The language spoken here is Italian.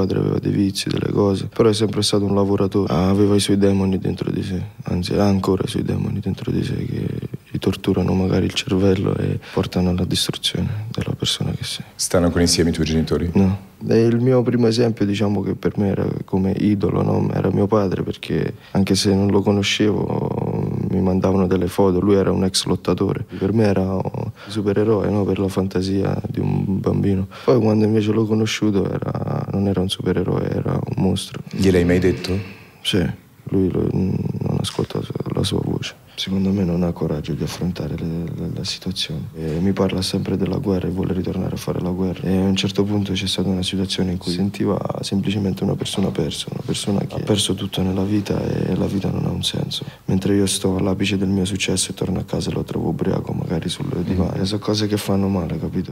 padre aveva dei vizi, delle cose, però è sempre stato un lavoratore, aveva i suoi demoni dentro di sé, anzi ha ancora i suoi demoni dentro di sé che gli torturano magari il cervello e portano alla distruzione della persona che sei. Stanno ancora insieme i tuoi genitori? No. E il mio primo esempio, diciamo che per me era come idolo, no? era mio padre perché anche se non lo conoscevo mi mandavano delle foto, lui era un ex lottatore, per me era un supereroe no? per la fantasia di un bambino. Poi quando invece l'ho conosciuto era, non era un supereroe, era un mostro. Gliel'hai mai detto? Sì, lui lo, non ascolta la sua voce secondo me non ha coraggio di affrontare le, le, la situazione. E mi parla sempre della guerra e vuole ritornare a fare la guerra. E a un certo punto c'è stata una situazione in cui sentiva semplicemente una persona persa, una persona che ha perso tutto nella vita e la vita non ha un senso. Mentre io sto all'apice del mio successo e torno a casa e lo trovo ubriaco magari sul divano. Mm. Sono cose che fanno male, capito?